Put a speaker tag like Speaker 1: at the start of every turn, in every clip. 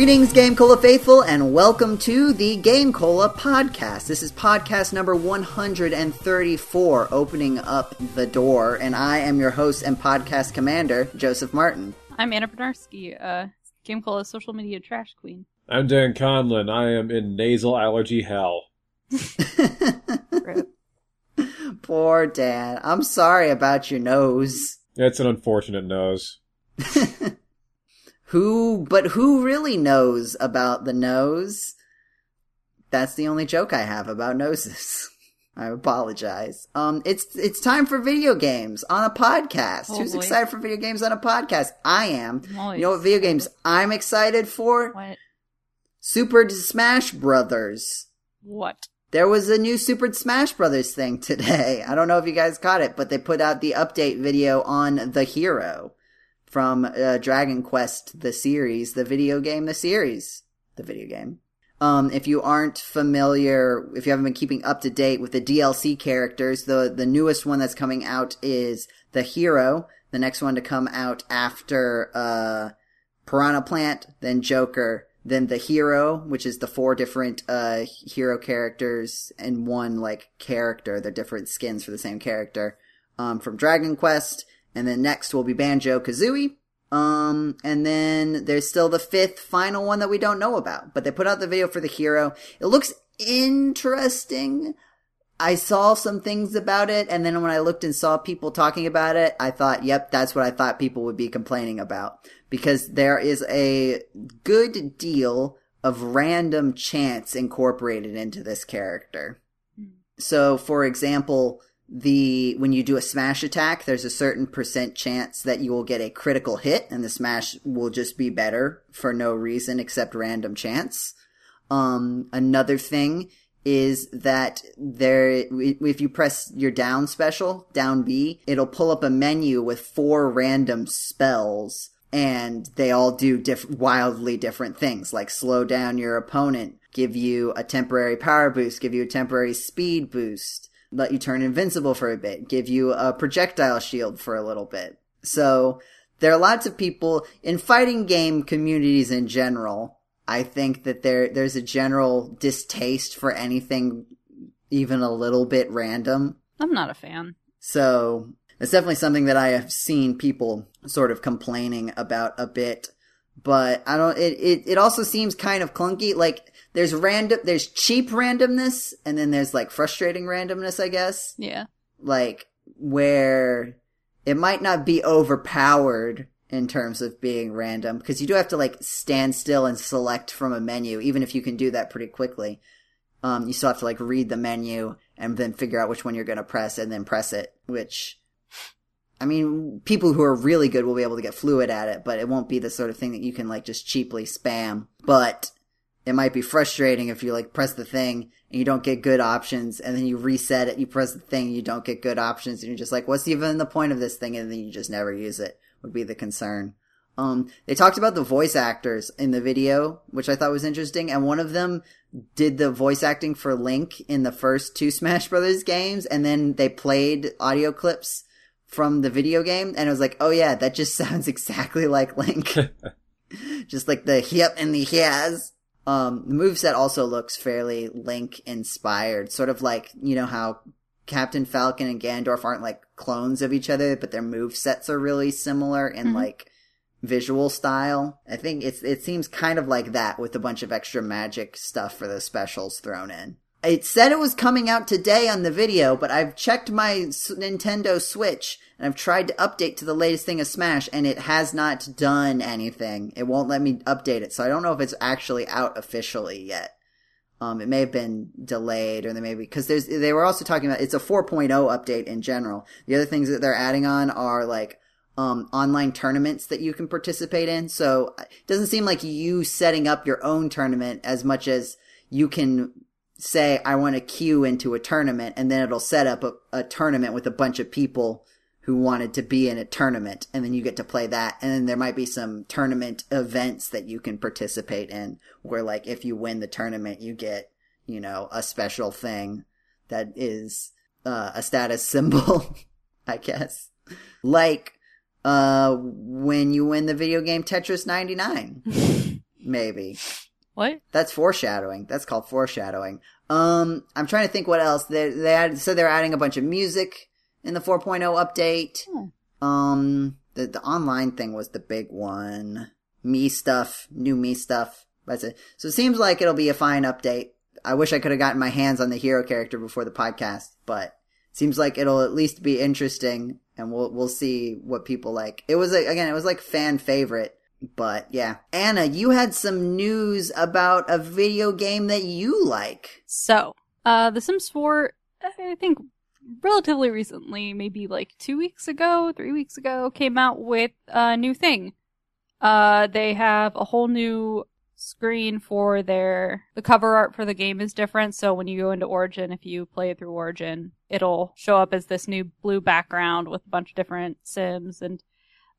Speaker 1: Greetings, GameCola faithful, and welcome to the GameCola podcast. This is podcast number 134, opening up the door, and I am your host and podcast commander, Joseph Martin.
Speaker 2: I'm Anna Bryniarski, uh, GameCola social media trash queen.
Speaker 3: I'm Dan Conlin. I am in nasal allergy hell.
Speaker 1: Poor Dan. I'm sorry about your nose.
Speaker 3: It's an unfortunate nose.
Speaker 1: Who, but who really knows about the nose? That's the only joke I have about noses. I apologize. Um, it's it's time for video games on a podcast.
Speaker 2: Oh,
Speaker 1: Who's
Speaker 2: boy.
Speaker 1: excited for video games on a podcast? I am.
Speaker 2: I'm
Speaker 1: You know what video games I'm excited for?
Speaker 2: What?
Speaker 1: Super Smash Brothers.
Speaker 2: What?
Speaker 1: There was a new Super Smash Brothers thing today. I don't know if you guys caught it, but they put out the update video on the hero from uh, Dragon Quest, the series, the video game, the series, the video game. Um, if you aren't familiar, if you haven't been keeping up to date with the DLC characters, the the newest one that's coming out is the hero. The next one to come out after uh, Piranha Plant, then Joker, then the hero, which is the four different uh hero characters and one like character, they're different skins for the same character. Um from Dragon Quest, and then next will be Banjo Kazooie. Um and then there's still the fifth final one that we don't know about. But they put out the video for the hero. It looks interesting. I saw some things about it, and then when I looked and saw people talking about it, I thought, yep, that's what I thought people would be complaining about. Because there is a good deal of random chance incorporated into this character. So, for example, the when you do a smash attack, there's a certain percent chance that you will get a critical hit, and the smash will just be better for no reason except random chance. Um, another thing is that there, if you press your down special, down B, it'll pull up a menu with four random spells and they all do diff- wildly different things like slow down your opponent, give you a temporary power boost, give you a temporary speed boost, let you turn invincible for a bit, give you a projectile shield for a little bit. So there are lots of people in fighting game communities in general. I think that there there's a general distaste for anything even a little bit random.
Speaker 2: I'm not a fan.
Speaker 1: So it's definitely something that I have seen people sort of complaining about a bit. But I don't it, it, it also seems kind of clunky. Like there's random there's cheap randomness and then there's like frustrating randomness, I guess.
Speaker 2: Yeah.
Speaker 1: Like where it might not be overpowered in terms of being random because you do have to like stand still and select from a menu even if you can do that pretty quickly um you still have to like read the menu and then figure out which one you're going to press and then press it which i mean people who are really good will be able to get fluid at it but it won't be the sort of thing that you can like just cheaply spam. But it might be frustrating if you like press the thing and you don't get good options and then you reset it you press the thing you don't get good options and you're just like what's even the point of this thing? And then you just never use it would be the concern. Um they talked about the voice actors in the video which i thought was interesting and one of them did the voice acting for link in the first two smash brothers games and then they played audio clips from the video game and it was like oh yeah that just sounds exactly like link just like the yep and the yes um, the moveset also looks fairly Link inspired, sort of like, you know how Captain Falcon and Ganondorf aren't like clones of each other, but their move sets are really similar in
Speaker 2: Mhm.
Speaker 1: like visual style. I think it's, it seems kind of like that with a bunch of extra magic stuff for the specials thrown in. It said it was coming out today on the video, but I've checked my Nintendo Switch and I've tried to update to the latest thing of Smash and it has not done anything. It won't let me update it, so I don't know if it's actually out officially yet. Um, it may have been delayed or they may be, cause there's, they were also talking about, it's a 4.0 update in general. The other things that they're adding on are like, um, online tournaments that you can participate in. So it doesn't seem like you setting up your own tournament as much as you can say, I want to queue into a tournament and then it'll set up a, a tournament with a bunch of people who wanted to be in a tournament and then you get to play that and then there might be some tournament events that you can participate in where like if you win the tournament you get you know a special thing that is uh, a status symbol i guess like uh when you win the video game tetris 99 maybe.
Speaker 2: What?
Speaker 1: That's foreshadowing. That's called foreshadowing. Um, I'm trying to think what else. They they add, so they're adding a bunch of music in the 4.0 update.
Speaker 2: Hmm.
Speaker 1: Um, the the online thing was the big one. Me stuff, new me stuff. That's it. So it seems like it'll be a fine update. I wish I could have gotten my hands on the hero character before the podcast, but seems like it'll at least be interesting, and we'll we'll see what people like. It was a, again, it was like fan favorite. But yeah, Anna, you had some news about a video game that you like.
Speaker 2: So, uh, The Sims 4, I think relatively recently, maybe like two weeks ago, three weeks ago, came out with a new thing. Uh, they have a whole new screen for their, the cover art for the game is different. So when you go into Origin, if you play it through Origin, it'll show up as this new blue background with a bunch of different Sims and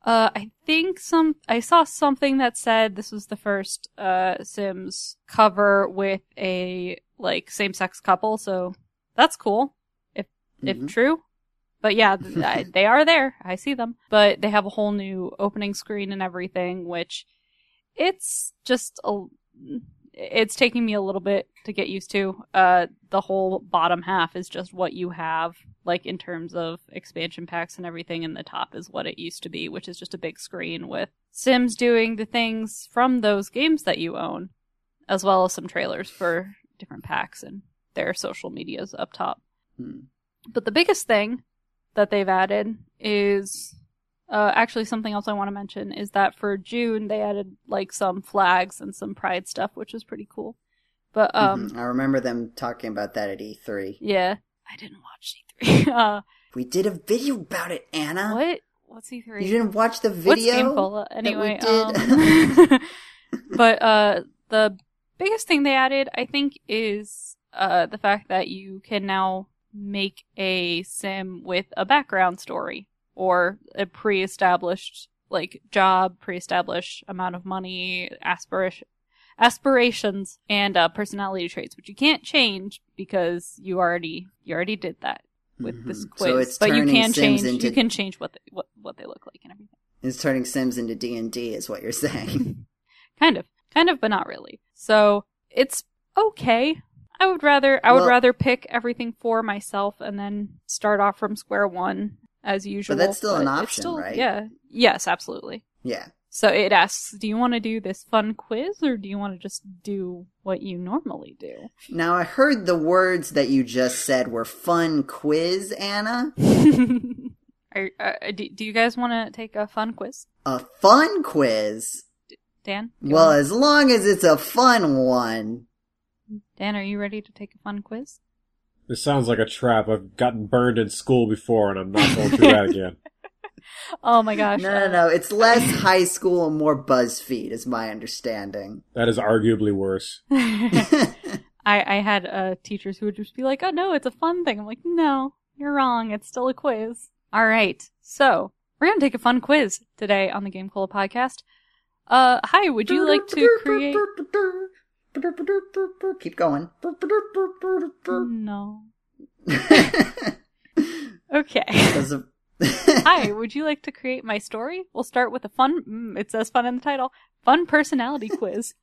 Speaker 2: uh, I think some, I saw something that said this was the first, uh, Sims cover with a, like, same-sex couple, so that's cool. If,
Speaker 1: Mhm.
Speaker 2: if true. But yeah, I- they are there. I see them. But they have a whole new opening screen and everything, which it's just a, it's taking me a little bit to get used to. Uh, the whole bottom half is just what you have, like in terms of expansion packs and everything, and the top is what it used to be, which is just a big screen with Sims doing the things from those games that you own, as well as some trailers for different packs and their social medias up top.
Speaker 1: Hmm.
Speaker 2: But the biggest thing that they've added is uh, actually something else I want to mention is that for June they added like some flags and some pride stuff, which is pretty cool. But um,
Speaker 1: Mhm. I remember them talking about that at E3.
Speaker 2: yeah, I didn't watch E3. uh,
Speaker 1: We did a video about it, Anna.
Speaker 2: what? What's E3?
Speaker 1: You didn't watch the
Speaker 2: What's
Speaker 1: video?
Speaker 2: GameCola? Anyway,
Speaker 1: did?
Speaker 2: um, but uh, the biggest thing they added, I think, is uh, the fact that you can now make a sim with a background story or a pre-established like job, pre-established amount of money, aspiration, aspirations, and uh, personality traits, which you can't change because you already you already did that with this
Speaker 1: Mhm.
Speaker 2: quiz.
Speaker 1: So it's
Speaker 2: but you can
Speaker 1: Sims
Speaker 2: change
Speaker 1: into
Speaker 2: you can change what they, what what they look like and everything.
Speaker 1: it's turning Sims into D and D, is what you're saying.
Speaker 2: Kind of. Kind of, but not really. So it's okay. I would rather I would
Speaker 1: Well-
Speaker 2: rather pick everything for myself and then start off from square one as usual.
Speaker 1: But that's still an option,
Speaker 2: still-
Speaker 1: right?
Speaker 2: Yeah. Yes, absolutely.
Speaker 1: yeah.
Speaker 2: So it asks, do you want to do this fun quiz or do you want to just do what you normally do?
Speaker 1: Now I heard the words that you just said were fun quiz, Anna.
Speaker 2: Are, uh, do, do you guys want to take a fun quiz?
Speaker 1: A fun quiz.
Speaker 2: Dan?
Speaker 1: Well, as long as it's a fun one.
Speaker 2: Dan, are you ready to take a fun quiz?
Speaker 3: This sounds like a trap. I've gotten burned in school before, and I'm not going through that again.
Speaker 2: Oh my gosh.
Speaker 1: No, no, no. It's less high school and more BuzzFeed, is my understanding.
Speaker 3: That is arguably worse.
Speaker 2: I, I had uh, teachers who would just be like, oh no, it's a fun thing. I'm like, no, you're wrong. It's still a quiz. All right. So we're going to take a fun quiz today on the GameCola podcast. Uh, hi, would you like to create?
Speaker 1: Keep going.
Speaker 2: No. Okay.
Speaker 1: Of-
Speaker 2: Hi, would you like to create my story? We'll start with a fun, mm, it says fun in the title, fun personality quiz.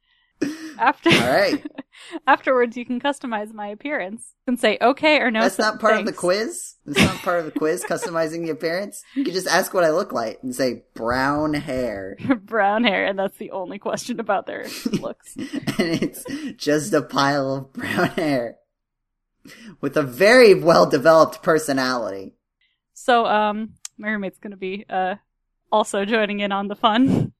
Speaker 2: After,
Speaker 1: All right.
Speaker 2: afterwards, you can customize my appearance. and say okay or no.
Speaker 1: That's not part of the quiz. That's not part of the quiz. Customizing the appearance. You can just ask what I look like and say brown hair,
Speaker 2: brown hair, and that's the only question about their looks.
Speaker 1: and it's just a pile of brown hair with a very well developed personality.
Speaker 2: So, um, my roommate's gonna be, uh, also joining in on the fun.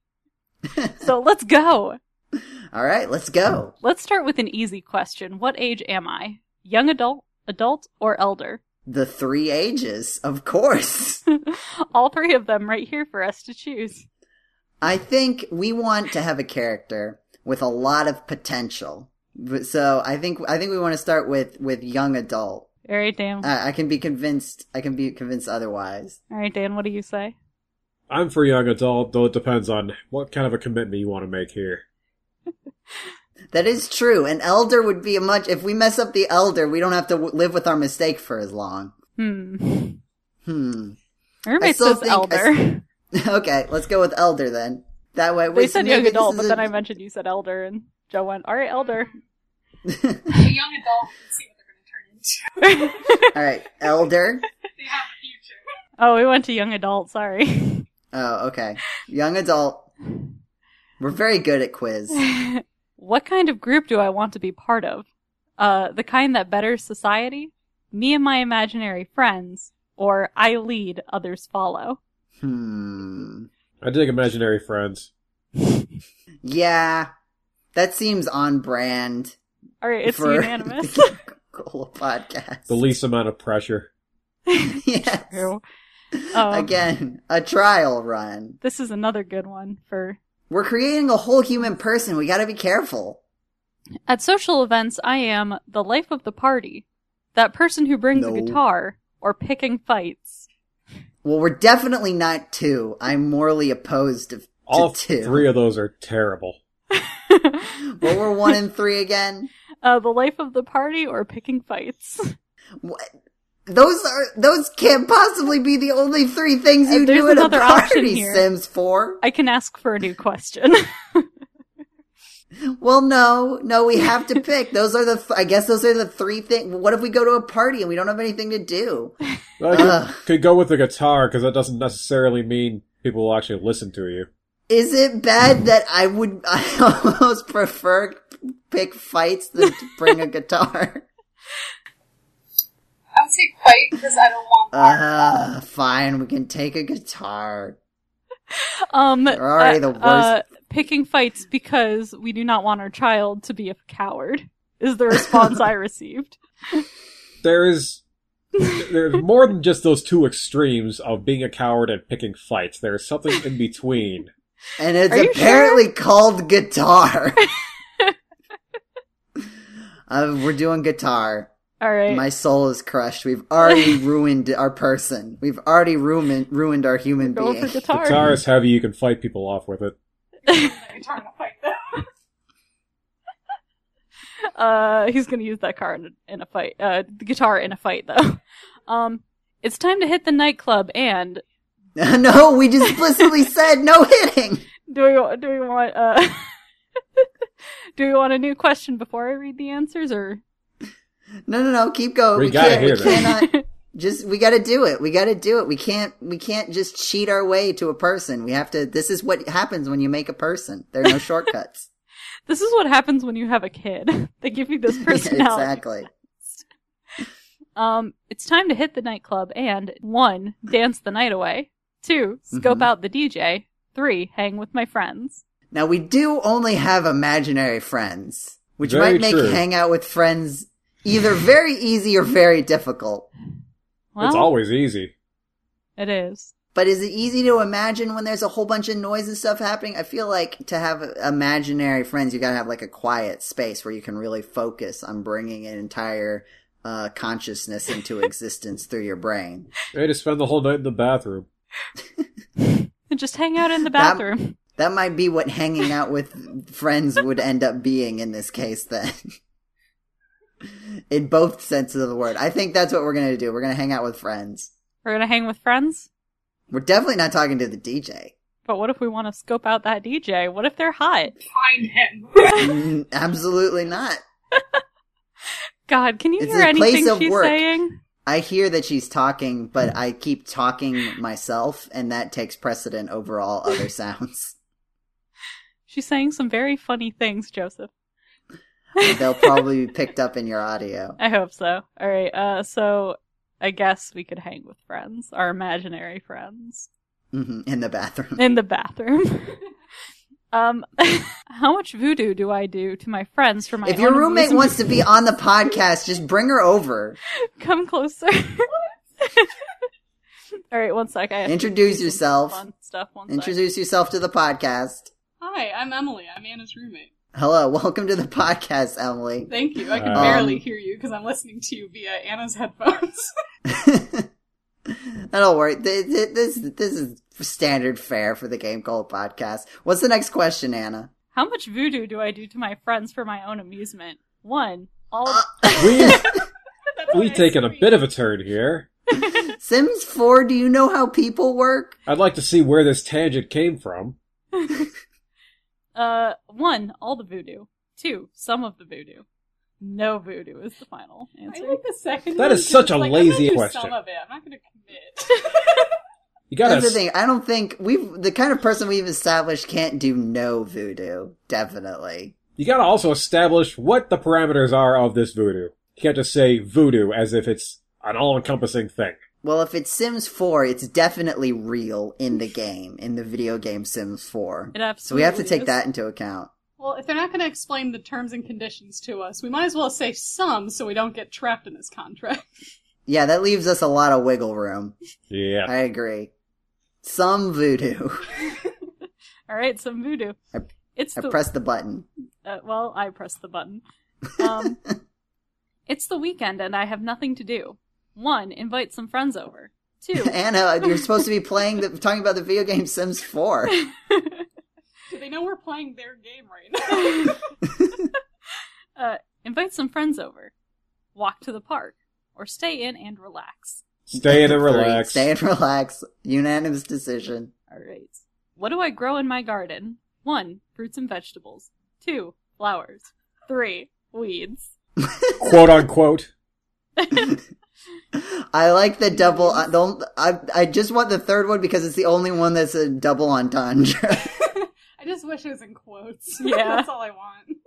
Speaker 2: so let's go.
Speaker 1: All right, let's go.
Speaker 2: Let's start with an easy question. What age am I? Young adult, adult, or elder?
Speaker 1: The three ages, of course.
Speaker 2: All three of them right here for us to choose.
Speaker 1: I think we want to have a character with a lot of potential. But- So I think I think we want to start with with young adult.
Speaker 2: All right, Dan.
Speaker 1: I, I can be convinced. I can be convinced otherwise.
Speaker 2: All right, Dan. What do you say?
Speaker 3: I'm for young adult, though it depends on what kind of a commitment you want to make here.
Speaker 1: That is true. An elder would be a much. If we mess up the elder, we don't have to w- live with our mistake for as long.
Speaker 2: Hmm.
Speaker 1: Hmm.
Speaker 2: My
Speaker 1: still
Speaker 2: says
Speaker 1: think- I
Speaker 2: elder.
Speaker 1: okay, let's go with elder then. That way, we
Speaker 2: said young adult, but
Speaker 1: a-
Speaker 2: then I mentioned you said elder, and Joe went, "All right, elder."
Speaker 4: A young adult, let's see what they're going to turn into.
Speaker 1: All right, elder.
Speaker 4: they have a future.
Speaker 2: oh, we went to young adult. Sorry.
Speaker 1: Oh, okay. Young adult. We're very good at quiz.
Speaker 2: what kind of group do I want to be part of? Uh, the kind that betters society? Me and my imaginary friends? Or I lead, others follow?
Speaker 1: Hmm.
Speaker 3: I dig imaginary friends.
Speaker 1: Yeah, that seems on brand
Speaker 2: Alright, it's
Speaker 1: for
Speaker 2: unanimous.
Speaker 1: the Cola podcast.
Speaker 3: The least amount of pressure.
Speaker 1: yes.
Speaker 2: True. Um,
Speaker 1: Again, a trial run.
Speaker 2: This is another good one for
Speaker 1: We're creating a whole human person. We gotta be careful.
Speaker 2: At social events, I am the life of the party. That person who brings
Speaker 1: No.
Speaker 2: a guitar or picking fights.
Speaker 1: Well, we're definitely not two. I'm morally opposed to, to
Speaker 3: All
Speaker 1: two.
Speaker 3: three of those are terrible.
Speaker 1: well, we're one and three again?
Speaker 2: uh, the life of the party or picking fights.
Speaker 1: What? Those are those can't possibly be the only three things you
Speaker 2: Uh, there's
Speaker 1: do at a
Speaker 2: another option
Speaker 1: party,
Speaker 2: here.
Speaker 1: Sims Four.
Speaker 2: I can ask for a new question.
Speaker 1: Well, no, no, we have to pick. Those are the. Th- I guess those are the three things. What if we go to a party and we don't have anything to do?
Speaker 3: I could,
Speaker 1: Ugh.
Speaker 3: could go with the guitar because that doesn't necessarily mean people will actually listen to you.
Speaker 1: Is it bad that I would? I almost prefer pick fights than to bring a guitar.
Speaker 4: I would say fight because I don't want.
Speaker 1: Uh, fine, we can take a guitar.
Speaker 2: um,
Speaker 1: They're already
Speaker 2: uh,
Speaker 1: the worst.
Speaker 2: uh, picking fights because we do not want our child to be a coward. Is the response I received.
Speaker 3: There is there's more than just those two extremes of being a coward and picking fights. There is something in between.
Speaker 1: And it's
Speaker 2: Are you
Speaker 1: apparently called guitar. uh, we're doing guitar.
Speaker 2: All right.
Speaker 1: My soul is crushed. We've already ruined our person. We've already ruined ruined our human
Speaker 2: Going
Speaker 1: being.
Speaker 2: for guitar.
Speaker 3: Guitar is heavy; you can fight people off with it.
Speaker 4: They're to fight though.
Speaker 2: Uh, he's gonna use that car in a, in a fight. Uh, the guitar in a fight though. Um, it's time to hit the nightclub. And
Speaker 1: no, we just explicitly said no hitting.
Speaker 2: do we do we want uh do we want a new question before I read the answers or
Speaker 1: No, no, no. Keep going.
Speaker 3: We
Speaker 1: We,
Speaker 3: gotta
Speaker 1: can't.
Speaker 3: hear
Speaker 1: we
Speaker 3: that.
Speaker 1: cannot. Just we got to do it. We got to do it. We can't. We can't just cheat our way to a person. We have to. This is what happens when you make a person. There are no shortcuts.
Speaker 2: this is what happens when you have a kid? they give you this personality.
Speaker 1: exactly.
Speaker 2: Um, it's time to hit the nightclub and one, dance the night away. Two, scope
Speaker 1: Mhm.
Speaker 2: out the DJ. Three, hang with my friends.
Speaker 1: Now we do only have imaginary friends, which
Speaker 3: Very
Speaker 1: might make
Speaker 3: true.
Speaker 1: hang out with friends either very easy or very difficult.
Speaker 2: Well,
Speaker 3: it's always easy.
Speaker 2: it is.
Speaker 1: But is it easy to imagine when there's a whole bunch of noise and stuff happening? I feel like to have imaginary friends, you gotta have like a quiet space where you can really focus on bringing an entire uh, consciousness into existence through your brain.
Speaker 3: They to spend the whole night in the bathroom.
Speaker 2: And just hang out in the
Speaker 1: That-
Speaker 2: bathroom.
Speaker 1: That might be what hanging out with friends would end up being in this case then. in both senses of the word. I think that's what we're gonna do. We're gonna hang out with friends.
Speaker 2: We're gonna hang with friends.
Speaker 1: We're definitely not talking to the DJ.
Speaker 2: But what if we want to scope out that DJ? What if they're hot?
Speaker 4: Find him.
Speaker 1: Mm, Absolutely not.
Speaker 2: God, can you
Speaker 1: It's
Speaker 2: hear
Speaker 1: a place
Speaker 2: anything
Speaker 1: of
Speaker 2: she's
Speaker 1: work.
Speaker 2: saying?
Speaker 1: I hear that she's talking, but I keep talking myself, and that takes precedent over all other sounds.
Speaker 2: She's saying some very funny things, Joseph.
Speaker 1: They'll probably be picked up in your audio.
Speaker 2: I hope so. All right. Uh, so I guess we could hang with friends, our imaginary friends,
Speaker 1: hmm in the bathroom.
Speaker 2: in the bathroom. um, how much voodoo do I do to my friends for my?
Speaker 1: If your roommate
Speaker 2: amusement?
Speaker 1: wants to be on the podcast, just bring her over.
Speaker 2: come closer. All right, one sec. I have to
Speaker 1: Introduce
Speaker 2: do
Speaker 1: yourself.
Speaker 2: Fun stuff. One sec.
Speaker 1: Introduce yourself to the podcast.
Speaker 4: Hi, I'm Emily. I'm Anna's roommate.
Speaker 1: Hello, welcome to the podcast, Emily.
Speaker 4: Thank you. I can
Speaker 3: Um,
Speaker 4: barely hear you because I'm listening to you via Anna's headphones.
Speaker 1: Don't worry. Th- th- This this is standard fare for the Game Cult podcast. What's the next question, Anna?
Speaker 2: How much voodoo do I do to my friends for my own amusement? One, all.
Speaker 1: Uh,
Speaker 3: We
Speaker 4: That's
Speaker 3: we've
Speaker 4: nice
Speaker 3: taken a bit of a turn here.
Speaker 1: Sims 4, do you know how people work?
Speaker 3: I'd like to see where this tangent came from.
Speaker 2: Uh, one, all the voodoo. Two, some of the voodoo. No voodoo is the final answer.
Speaker 4: I
Speaker 2: answer.
Speaker 4: like the second
Speaker 3: That
Speaker 4: one,
Speaker 3: is such
Speaker 4: 'cause
Speaker 3: a
Speaker 4: like,
Speaker 3: lazy
Speaker 4: I'm gonna do
Speaker 3: question.
Speaker 4: Some of it. I'm not going to commit.
Speaker 3: You gotta.
Speaker 1: That's the thing. I don't think we've the kind of person we've established can't do no voodoo. Definitely.
Speaker 3: You gotta also establish what the parameters are of this voodoo. You can't just say voodoo as if it's an all-encompassing thing.
Speaker 1: Well, if it's Sims 4, it's definitely real in the game, in the video game Sims 4.
Speaker 2: It absolutely
Speaker 1: So we have to take
Speaker 2: is.
Speaker 1: that into account.
Speaker 4: well, if they're not going to explain the terms and conditions to us, we might as well say some so we don't get trapped in this contract.
Speaker 1: Yeah, that leaves us a lot of wiggle room.
Speaker 3: Yeah.
Speaker 1: I agree. Some voodoo.
Speaker 2: All right, some voodoo.
Speaker 1: I-
Speaker 2: it's
Speaker 1: I
Speaker 2: the
Speaker 1: press the button.
Speaker 2: uh, well, I pressed the button. Um, it's the weekend and I have nothing to do. One, invite some friends over. Two,
Speaker 1: Anna, you're supposed to be playing the talking about the video game Sims 4.
Speaker 4: Do they know we're playing their game right now?
Speaker 2: uh, invite some friends over. Walk to the park or stay in and relax.
Speaker 3: Stay in and relax.
Speaker 1: Stay and relax. Unanimous decision.
Speaker 2: All right. What do I grow in my garden? One, fruits and vegetables. Two, flowers. Three, weeds.
Speaker 3: Quote unquote.
Speaker 1: I like the double. I, don't, I I just want the third one because it's the only one that's a double entendre.
Speaker 4: I just wish it was in quotes.
Speaker 2: Yeah.
Speaker 4: That's all I want.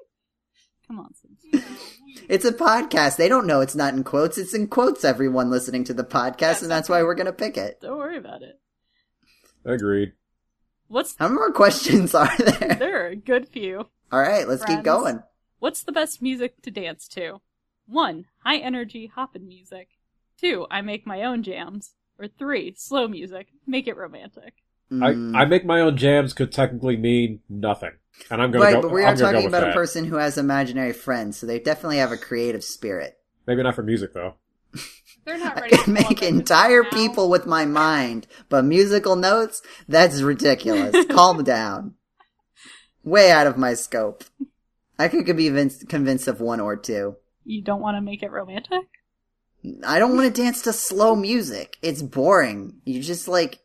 Speaker 2: Come on, Sims.
Speaker 4: You know, we-
Speaker 1: it's a podcast. They don't know it's not in quotes. It's in quotes. Everyone listening to the podcast, and that's why we're gonna pick it.
Speaker 2: Don't worry about it.
Speaker 3: Agreed.
Speaker 2: What's
Speaker 1: How many more questions are there?
Speaker 2: there are a good few.
Speaker 1: All right, let's keep going.
Speaker 2: What's the best music to dance to? One, high energy hoppin' music. Two, I make my own jams. Or three, slow music. Make it romantic.
Speaker 1: Mm.
Speaker 3: I, I make my own jams could technically mean nothing. And I'm gonna go.
Speaker 1: but we
Speaker 3: I'm
Speaker 1: are talking
Speaker 3: with
Speaker 1: about a person who has imaginary friends, so they definitely have a creative spirit.
Speaker 3: Maybe not for music though.
Speaker 4: They're not
Speaker 1: I
Speaker 4: ready to
Speaker 1: can make entire people with my mind, but musical notes? That's ridiculous. Calm down. Way out of my scope. I could be convinced, convinced of one or two.
Speaker 2: You don't want to make it romantic?
Speaker 1: I don't want to dance to slow music. It's boring. You just like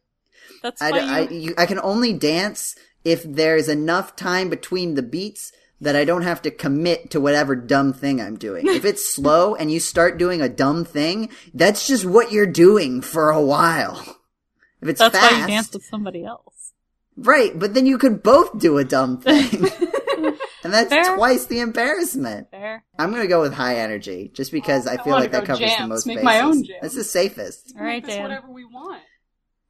Speaker 2: That's
Speaker 1: I, I,
Speaker 2: you...
Speaker 1: you, I can only dance if there's enough time between the beats that I don't have to commit to whatever dumb thing I'm doing. if it's slow and you start doing a dumb thing, that's just what you're doing for a while. If it's
Speaker 2: That's
Speaker 1: fast,
Speaker 2: why you dance with somebody else.
Speaker 1: right? But then you could both do a dumb thing, and that's
Speaker 2: Fair.
Speaker 1: twice the embarrassment.
Speaker 2: Fair.
Speaker 1: I'm gonna go with high energy, just because I
Speaker 4: I
Speaker 1: feel like that
Speaker 4: go
Speaker 1: covers the most
Speaker 4: make
Speaker 1: bases.
Speaker 4: my own jams.
Speaker 1: That's the safest.
Speaker 2: All right,
Speaker 4: Make
Speaker 2: Dan.
Speaker 4: whatever we want.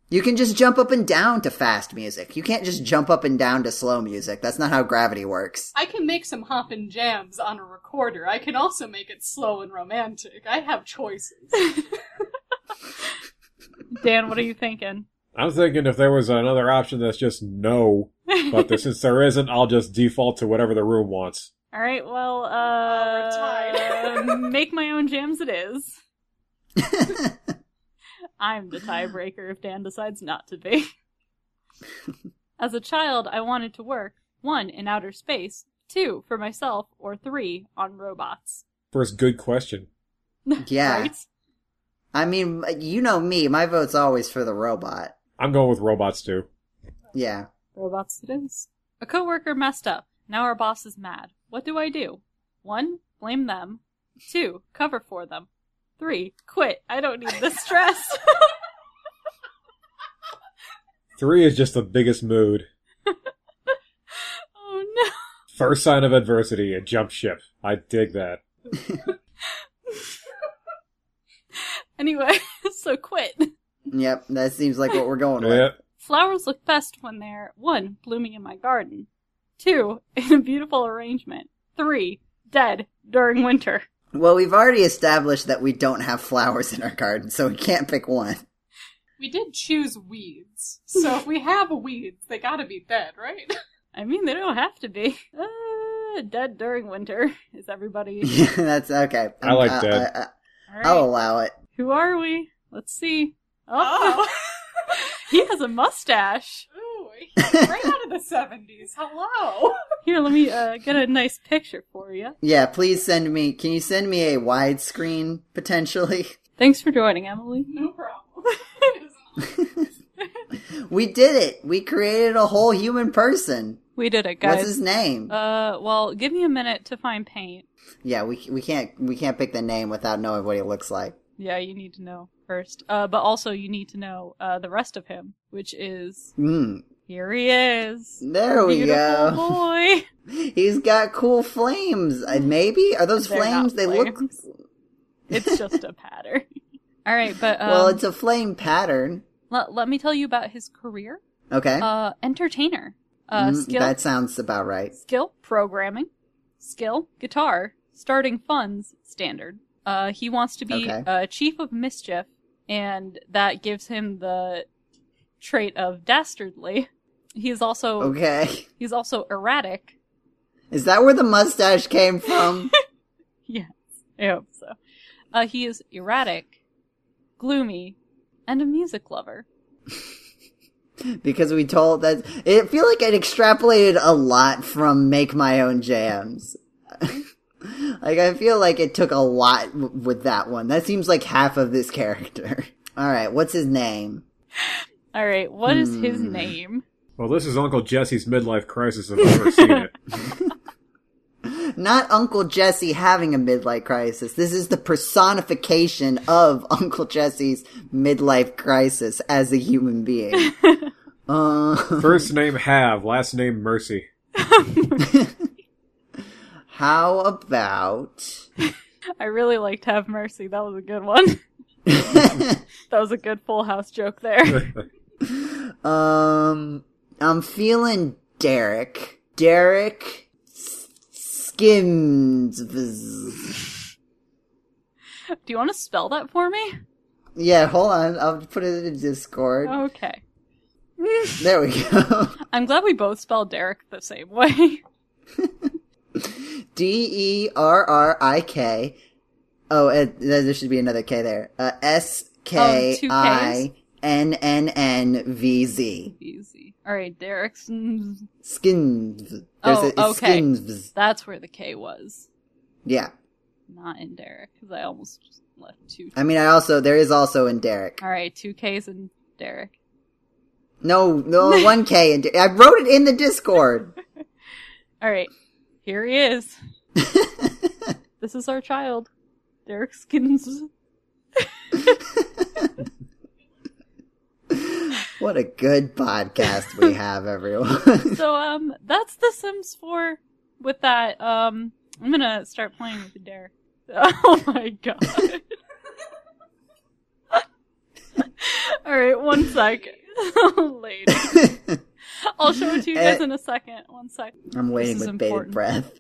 Speaker 1: You can just jump up and down to fast music. You can't just jump up and down to slow music. That's not how gravity works.
Speaker 4: I can make some hoppin' jams on a recorder. I can also make it slow and romantic. I have choices.
Speaker 2: Dan, what are you thinking?
Speaker 3: I'm thinking if there was another option that's just no, but there- since there isn't, I'll just default to whatever the room wants.
Speaker 2: All right, well,
Speaker 4: we're
Speaker 2: uh, make my own jams it is. I'm the tiebreaker if Dan decides not to be. As a child, I wanted to work, one, in outer space, two, for myself, or three, on robots.
Speaker 3: First good question.
Speaker 1: Yeah.
Speaker 2: Right?
Speaker 1: I mean, you know me. My vote's always for the robot.
Speaker 3: I'm going with robots too.
Speaker 1: Yeah.
Speaker 2: Robots it is. A coworker messed up. Now our boss is mad. What do I do? One, blame them. Two, cover for them. Three, quit. I don't need the stress.
Speaker 3: Three is just the biggest mood.
Speaker 2: oh no.
Speaker 3: First sign of adversity, a jump ship. I dig that.
Speaker 2: Anyway, so quit.
Speaker 1: Yep. That seems like what we're going with.
Speaker 3: Yeah.
Speaker 2: Flowers look best when they're one, blooming in my garden. Two, in a beautiful arrangement. Three, dead during winter.
Speaker 1: Well, we've already established that we don't have flowers in our garden, so we can't pick one.
Speaker 4: we did choose weeds. So if we have weeds, they gotta be dead, right?
Speaker 2: I mean, they don't have to be. Uh, dead during winter is everybody.
Speaker 1: That's okay.
Speaker 3: I like
Speaker 1: I-
Speaker 3: that.
Speaker 1: I- I-
Speaker 2: All right.
Speaker 1: I'll allow it.
Speaker 2: Who are we? Let's see. Oh, he has a mustache.
Speaker 4: Ooh, he's right out of the 70s. Hello!
Speaker 2: Here, let me uh, get a nice picture for you.
Speaker 1: Yeah, please send me. Can you send me a widescreen potentially?
Speaker 2: Thanks for joining, Emily.
Speaker 4: No problem.
Speaker 1: we did it. We created a whole human person.
Speaker 2: We did it, guys.
Speaker 1: What's his name?
Speaker 2: Uh, well, give me a minute to find paint.
Speaker 1: yeah, we we can't we can't pick the name without knowing what he looks like.
Speaker 2: Yeah, you need to know first. Uh, but also you need to know uh the rest of him, which is
Speaker 1: Mm.
Speaker 2: here he is.
Speaker 1: There we
Speaker 2: Beautiful
Speaker 1: go.
Speaker 2: boy.
Speaker 1: He's got cool flames. Uh, maybe are those
Speaker 2: They're
Speaker 1: flames? They look.
Speaker 2: flames. It's just a pattern. All right, but um,
Speaker 1: well, it's a flame pattern.
Speaker 2: let, let me tell you about his career.
Speaker 1: Okay.
Speaker 2: Uh, entertainer. Uh,
Speaker 1: Mm,
Speaker 2: skill,
Speaker 1: that sounds about right.
Speaker 2: skill, programming, skill, guitar, starting funds, standard. Uh, he wants to be
Speaker 1: Okay.
Speaker 2: uh, chief of mischief, and that gives him the trait of dastardly. He's also
Speaker 1: Okay.
Speaker 2: he's also erratic.
Speaker 1: Is that where the mustache came from?
Speaker 2: Yes, I hope so. Uh, he is erratic, gloomy, and a music lover.
Speaker 1: because we told that it feel like it extrapolated a lot from make my own jams. Like I feel like it took a lot w- with that one. That seems like half of this character. All right, what's his name?
Speaker 2: All right, what is his
Speaker 1: Hmm.
Speaker 2: name?
Speaker 3: Well, this is Uncle Jesse's midlife crisis if I've ever seen it.
Speaker 1: Not Uncle Jesse having a midlife crisis. This is the personification of Uncle Jesse's midlife crisis as a human being. uh,
Speaker 3: First name Have, last name Mercy.
Speaker 1: How about
Speaker 2: I really liked Have Mercy. That was a good one. that was a good Full House joke there.
Speaker 1: Um, I'm feeling Derek. Derek Skins.
Speaker 2: Do you want to spell that for me?
Speaker 1: Yeah, hold on. I'll put it in Discord.
Speaker 2: Okay.
Speaker 1: There we go.
Speaker 2: I'm glad we both spelled Derek the same way.
Speaker 1: D E R R I K. Oh, uh, there should be another K there. Uh, S K I N N N V Z.
Speaker 2: Easy. All right, Derek's.
Speaker 1: Skins. There's
Speaker 2: Oh,
Speaker 1: a,
Speaker 2: okay.
Speaker 1: Skins.
Speaker 2: That's where the K was,
Speaker 1: Yeah.
Speaker 2: not in Derek, because I almost just left two.
Speaker 1: I mean, I also, there is also in Derek.
Speaker 2: All right, two K's in Derek.
Speaker 1: No, no, one K in Der- I wrote it in the Discord.
Speaker 2: All right, here he is. This is our child, Derek Skins.
Speaker 1: what a good podcast we have, everyone.
Speaker 2: So um, that's The Sims 4. With that, um, I'm gonna start playing with Derek. Oh my god. All right, one sec. Lady, I'll show it to you guys
Speaker 1: Eh.
Speaker 2: in a second. One sec.
Speaker 1: I'm waiting
Speaker 2: This is
Speaker 1: with bated breath.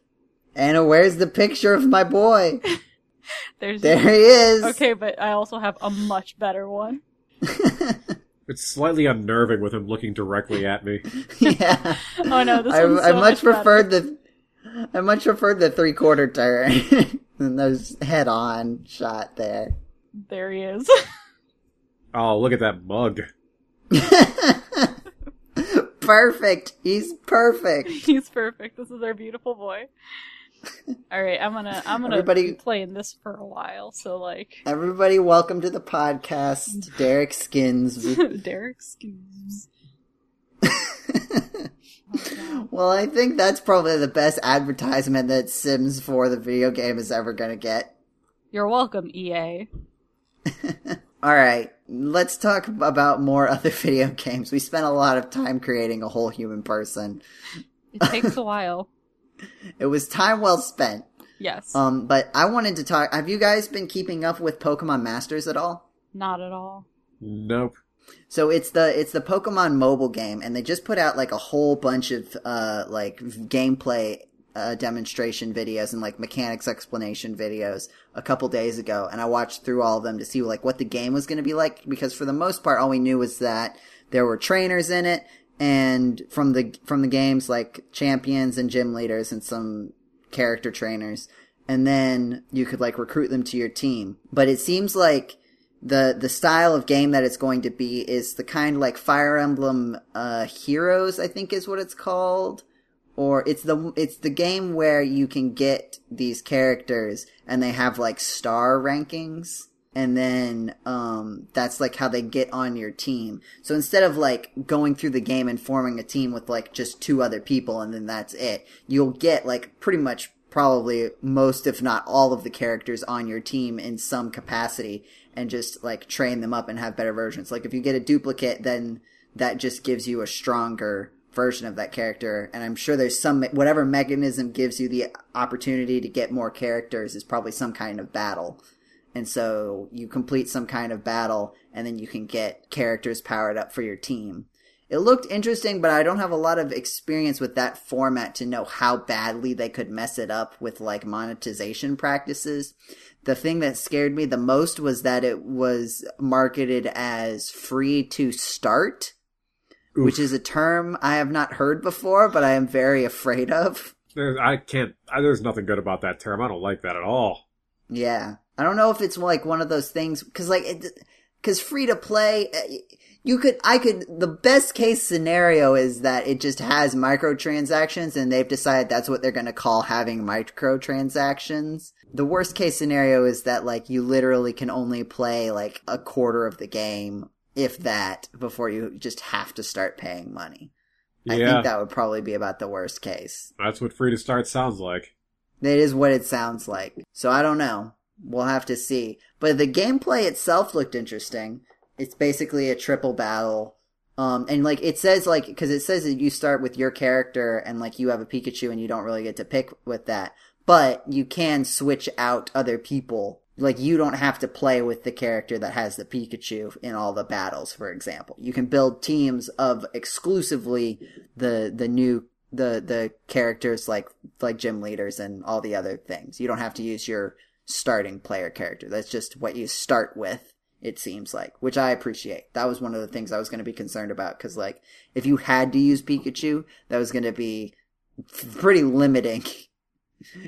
Speaker 1: Anna, where's the picture of my boy?
Speaker 2: There's
Speaker 1: There he is.
Speaker 2: okay, but I also have a much better one.
Speaker 3: It's slightly unnerving with him looking directly at me.
Speaker 1: yeah.
Speaker 2: Oh no, this
Speaker 1: I,
Speaker 2: one's
Speaker 1: I
Speaker 2: so
Speaker 1: much preferred the I much preferred the three quarter turn than those head on shot there.
Speaker 2: There he is.
Speaker 3: Oh, look at that mug.
Speaker 1: Perfect. He's perfect.
Speaker 2: He's perfect. This is our beautiful boy. All right, I'm gonna I'm gonna
Speaker 1: Everybody-
Speaker 2: be playing this for a while. So like,
Speaker 1: Everybody, welcome to the podcast. Derek Skins.
Speaker 2: Derek Skins.
Speaker 1: well, I think that's probably the best advertisement that Sims 4 the video game is ever going to get.
Speaker 2: You're welcome, EA.
Speaker 1: All right, let's talk about more other video games. We spent a lot of time creating a whole human person.
Speaker 2: It takes a while.
Speaker 1: It was time well spent.
Speaker 2: Yes,
Speaker 1: Um, but I wanted to talk. Have you guys been keeping up with Pokemon Masters at all?
Speaker 2: not at all.
Speaker 3: Nope.
Speaker 1: So it's the it's the Pokemon mobile game, and they just put out like a whole bunch of uh like gameplay uh, demonstration videos and like mechanics explanation videos a couple days ago, and I watched through all of them to see like what the game was going to be like because for the most part, all we knew was that there were trainers in it, and from the from the games like champions and gym leaders and some character trainers, and then you could like recruit them to your team. But it seems like the the style of game that it's going to be is the kind like Fire Emblem uh, Heroes, I think is what it's called, or it's the it's the game where you can get these characters and they have like star rankings, and then um, that's like how they get on your team. So instead of like going through the game and forming a team with like just two other people and then that's it, you'll get like pretty much probably most, if not all, of the characters on your team in some capacity and just like train them up and have better versions. Like if you get a duplicate, then that just gives you a stronger version of that character. And I'm sure there's some, whatever mechanism gives you the opportunity to get more characters is probably some kind of battle. And so you complete some kind of battle and then you can get characters powered up for your team. It looked interesting, but I don't have a lot of experience with that format to know how badly they could mess it up with like monetization practices. The thing that scared me the most was that it was marketed as free to start,
Speaker 3: Oof.
Speaker 1: which is a term I have not heard before, but I am very afraid of.
Speaker 3: There's, I can't. I, there's nothing good about that term. I don't like that at all.
Speaker 1: Yeah. I don't know if it's like one of those things, cause like, cause free to play, eh, you could, I could, the best case scenario is that it just has microtransactions and they've decided that's what they're going to call having microtransactions. The worst case scenario is that like you literally can only play like a quarter of the game, if that, before you just have to start paying money. I
Speaker 3: Yeah,
Speaker 1: think that would probably be about the worst case.
Speaker 3: that's what free to start sounds like.
Speaker 1: That is what it sounds like. So I don't know. We'll have to see. But the gameplay itself looked interesting. It's basically a triple battle. Um, and like it says like, cause it says that you start with your character and like you have a Pikachu and you don't really get to pick with that. But you can switch out other people. Like you don't have to play with the character that has the Pikachu in all the battles, for example. You can build teams of exclusively the, the new the the characters like like gym leaders and all the other things. You don't have to use your starting player character. That's just what you start with. It seems like, which I appreciate. That was one of the things I was going to be concerned about because, like, if you had to use Pikachu, that was going to be pretty limiting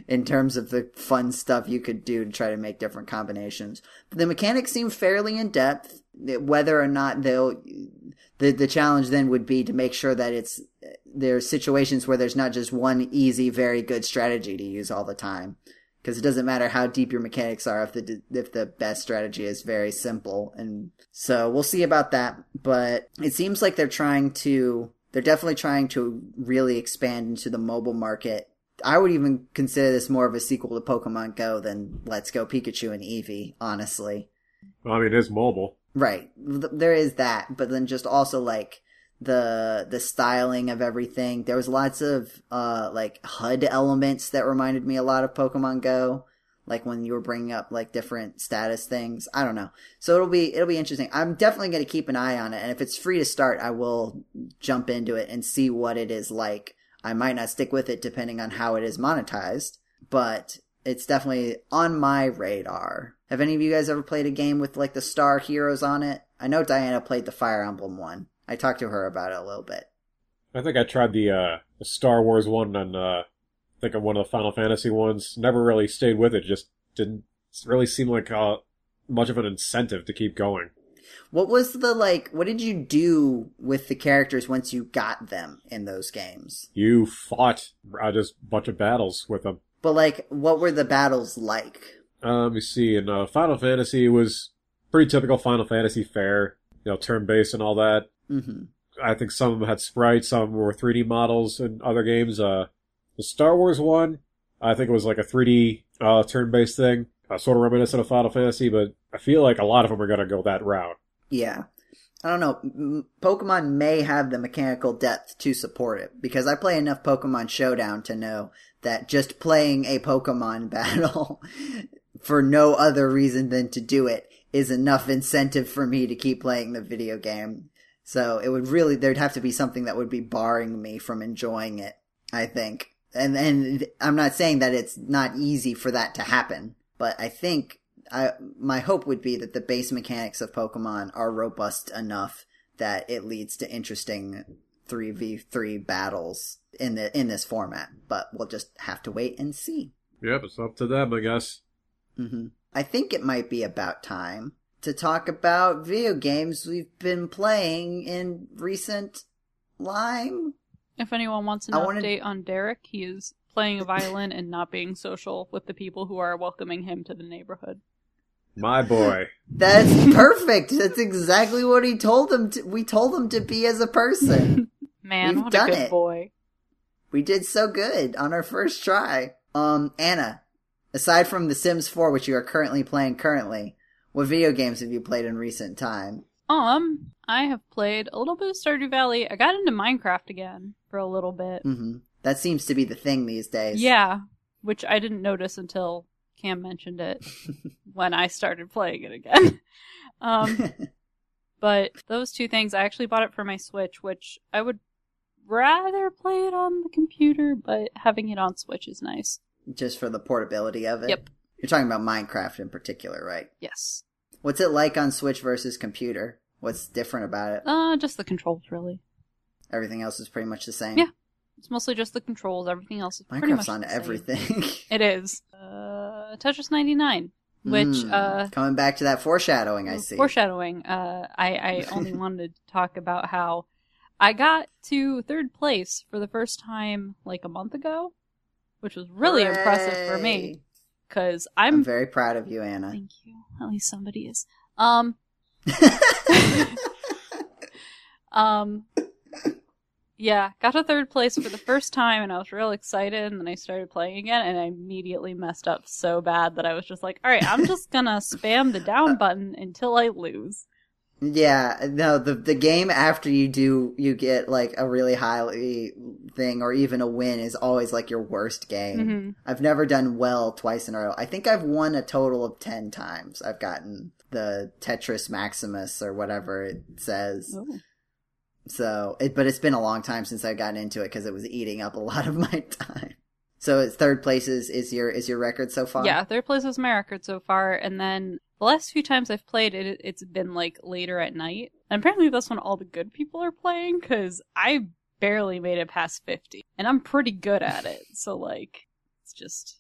Speaker 1: in terms of the fun stuff you could do to try to make different combinations. The mechanics seem fairly in depth. Whether or not they'll, the the challenge then would be to make sure that it's there's situations where there's not just one easy, very good strategy to use all the time. Because it doesn't matter how deep your mechanics are if the if the best strategy is very simple, and so we'll see about that. But it seems like they're trying to they're definitely trying to really expand into the mobile market. I would even consider this more of a sequel to Pokemon Go than Let's Go Pikachu and Eevee, honestly.
Speaker 3: Well, I mean, it is mobile.
Speaker 1: Right. There is that, but then just also like the the styling of everything. There was lots of uh like HUD elements that reminded me a lot of Pokemon Go. Like when you were bringing up like different status things. I don't know. So it'll be it'll be interesting. I'm definitely going to keep an eye on it and if it's free to start, I will jump into it and see what it is like. I might not stick with it depending on how it is monetized, but it's definitely on my radar. Have any of you guys ever played a game with like the star heroes on it? I know Diana played the Fire Emblem one. I talked to her about it a little bit.
Speaker 3: I think I tried the uh, Star Wars one and uh, I think of one of the Final Fantasy ones. Never really stayed with it. Just didn't really seem like uh, much of an incentive to keep going.
Speaker 1: What was the like? What did you do with the characters once you got them in those games?
Speaker 3: You fought uh, just a bunch of battles with them.
Speaker 1: But like, what were the battles like?
Speaker 3: Uh, let me see. In uh, Final Fantasy, it was pretty typical Final Fantasy fare. You know, turn based and all that.
Speaker 1: hmm
Speaker 3: I think some of them had sprites, some were 3D models in other games. Uh, the Star Wars one, I think it was like a 3D uh, turn-based thing, uh, sort of reminiscent of Final Fantasy, but I feel like a lot of them are going to go that route.
Speaker 1: Yeah. I don't know. Pokemon may have the mechanical depth to support it because I play enough Pokemon Showdown to know that just playing a Pokemon battle for no other reason than to do it is enough incentive for me to keep playing the video game. So it would really, there'd have to be something that would be barring me from enjoying it, I think. And, and I'm not saying that it's not easy for that to happen, but I think I, my hope would be that the base mechanics of Pokemon are robust enough that it leads to interesting 3v3 battles in the in this format. But we'll just have to wait and see.
Speaker 3: Yep, it's up to them, I guess.
Speaker 1: hmm I think it might be about time to talk about video games we've been playing in recent Lime.
Speaker 2: If anyone wants an
Speaker 1: I wanted-
Speaker 2: update on Derek, he is playing a violin and not being social with the people who are welcoming him to the neighborhood.
Speaker 3: My boy.
Speaker 1: That's perfect. That's exactly what he told him. To, we told him to be as a person.
Speaker 2: Man,
Speaker 1: We've
Speaker 2: what
Speaker 1: done
Speaker 2: a good
Speaker 1: it.
Speaker 2: boy.
Speaker 1: we did so good on our first try. Um, Anna, aside from The Sims 4, which you are currently playing currently, what video games have you played in recent time?
Speaker 2: Um, I have played a little bit of Stardew Valley. I got into Minecraft again for a little bit.
Speaker 1: Mm-hmm. That seems to be the thing these days.
Speaker 2: Yeah, which I didn't notice until Cam mentioned it when I started playing it again. um, but those two things, I actually bought it for my Switch, which I would rather play it on the computer, but having it on Switch is nice.
Speaker 1: Just for the portability of it.
Speaker 2: Yep.
Speaker 1: You're talking about Minecraft in particular, right?
Speaker 2: Yes.
Speaker 1: What's it like on Switch versus computer? What's different about it?
Speaker 2: Uh, just the controls, really.
Speaker 1: Everything else is pretty much the same.
Speaker 2: Yeah, It's mostly just the controls. Everything else is pretty much
Speaker 1: Minecraft's on everything.
Speaker 2: It is. Tetris 99, which,
Speaker 1: Mm,
Speaker 2: uh,
Speaker 1: coming back to that foreshadowing, I see.
Speaker 2: Foreshadowing. Uh, I, I only wanted to talk about how I got to third place for the first time like a month ago, which was really impressive for me because
Speaker 1: I'm
Speaker 2: I'm.
Speaker 1: very proud of you, Anna.
Speaker 2: Thank you. At least somebody is. Um. Um. Yeah, got to third place for the first time, and I was real excited. And then I started playing again, and I immediately messed up so bad that I was just like, "All right, I'm just gonna spam the down button until I lose."
Speaker 1: yeah, no, the the game after you do you get like a really highly thing or even a win is always like your worst game.
Speaker 2: hmm
Speaker 1: I've never done well twice in a row. I think I've won a total of 10 times. I've gotten the Tetris Maximus or whatever it says.
Speaker 2: Oh.
Speaker 1: So, it, but it's been a long time since I've gotten into it because it was eating up a lot of my time. So, it's third place is, is your is your record so far?
Speaker 2: Yeah, third place is my record so far, and then the last few times I've played it, it's been like later at night. And apparently that's when all the good people are playing, because I barely made it past 50. And I'm pretty good at it, so like, it's just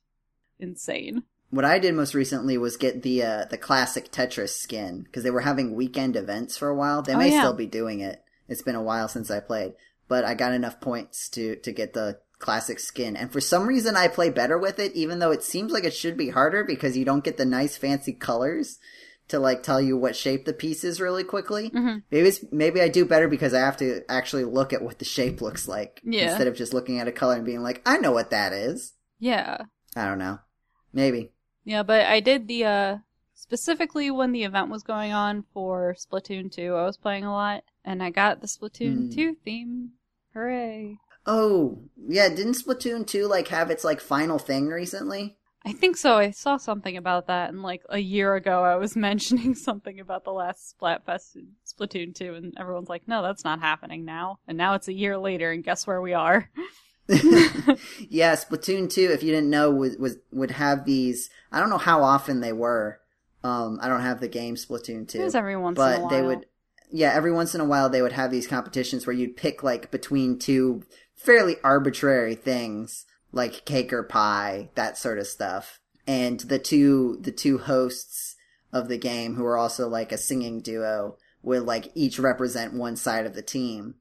Speaker 2: insane.
Speaker 1: What I did most recently was get the uh, the classic Tetris skin because they were having weekend events for a while. They
Speaker 2: Oh,
Speaker 1: may
Speaker 2: yeah.
Speaker 1: still be doing it. It's been a while since I played, but I got enough points to to get the classic skin. And for some reason, I play better with it, even though it seems like it should be harder because you don't get the nice fancy colors to like tell you what shape the piece is really quickly.
Speaker 2: Mhm.
Speaker 1: Maybe it's, maybe I do better because I have to actually look at what the shape looks like
Speaker 2: Yeah.
Speaker 1: instead of just looking at a color and being like, I know what that is.
Speaker 2: Yeah.
Speaker 1: I don't know. Maybe.
Speaker 2: Yeah, but I did the, uh, specifically when the event was going on for Splatoon 2, I was playing a lot, and I got the Splatoon
Speaker 1: Hmm.
Speaker 2: 2 theme. Hooray.
Speaker 1: Oh, yeah, didn't Splatoon 2 like have its like final thing recently?
Speaker 2: I think so. I saw something about that, and like a year ago, I was mentioning something about the last Splatfest in Splatoon 2, and everyone's like, no, that's not happening now. And now it's a year later, and guess where we are?
Speaker 1: yeah, Splatoon 2, if you didn't know, was, was would have these I don't know how often they were. Um I don't have the game Splatoon 2.
Speaker 2: It was every once in a
Speaker 1: but
Speaker 2: while.
Speaker 1: they would yeah, every once in a while they would have these competitions where you'd pick like between two fairly arbitrary things like cake or pie, that sort of stuff. And the two the two hosts of the game who are also like a singing duo would like each represent one side of the team.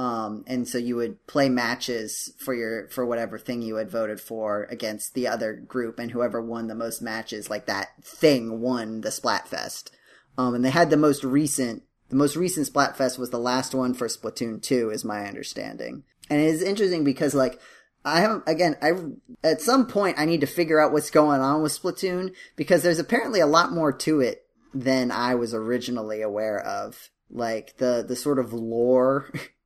Speaker 1: Um, and so you would play matches for your for whatever thing you had voted for against the other group, and whoever won the most matches, like that thing, won the Splatfest. Um, and they had the most recent the most recent Splatfest was the last one for Splatoon two, is my understanding. And it is interesting because like I haven't again I at some point I need to figure out what's going on with Splatoon because there's apparently a lot more to it than I was originally aware of. Like the the sort of lore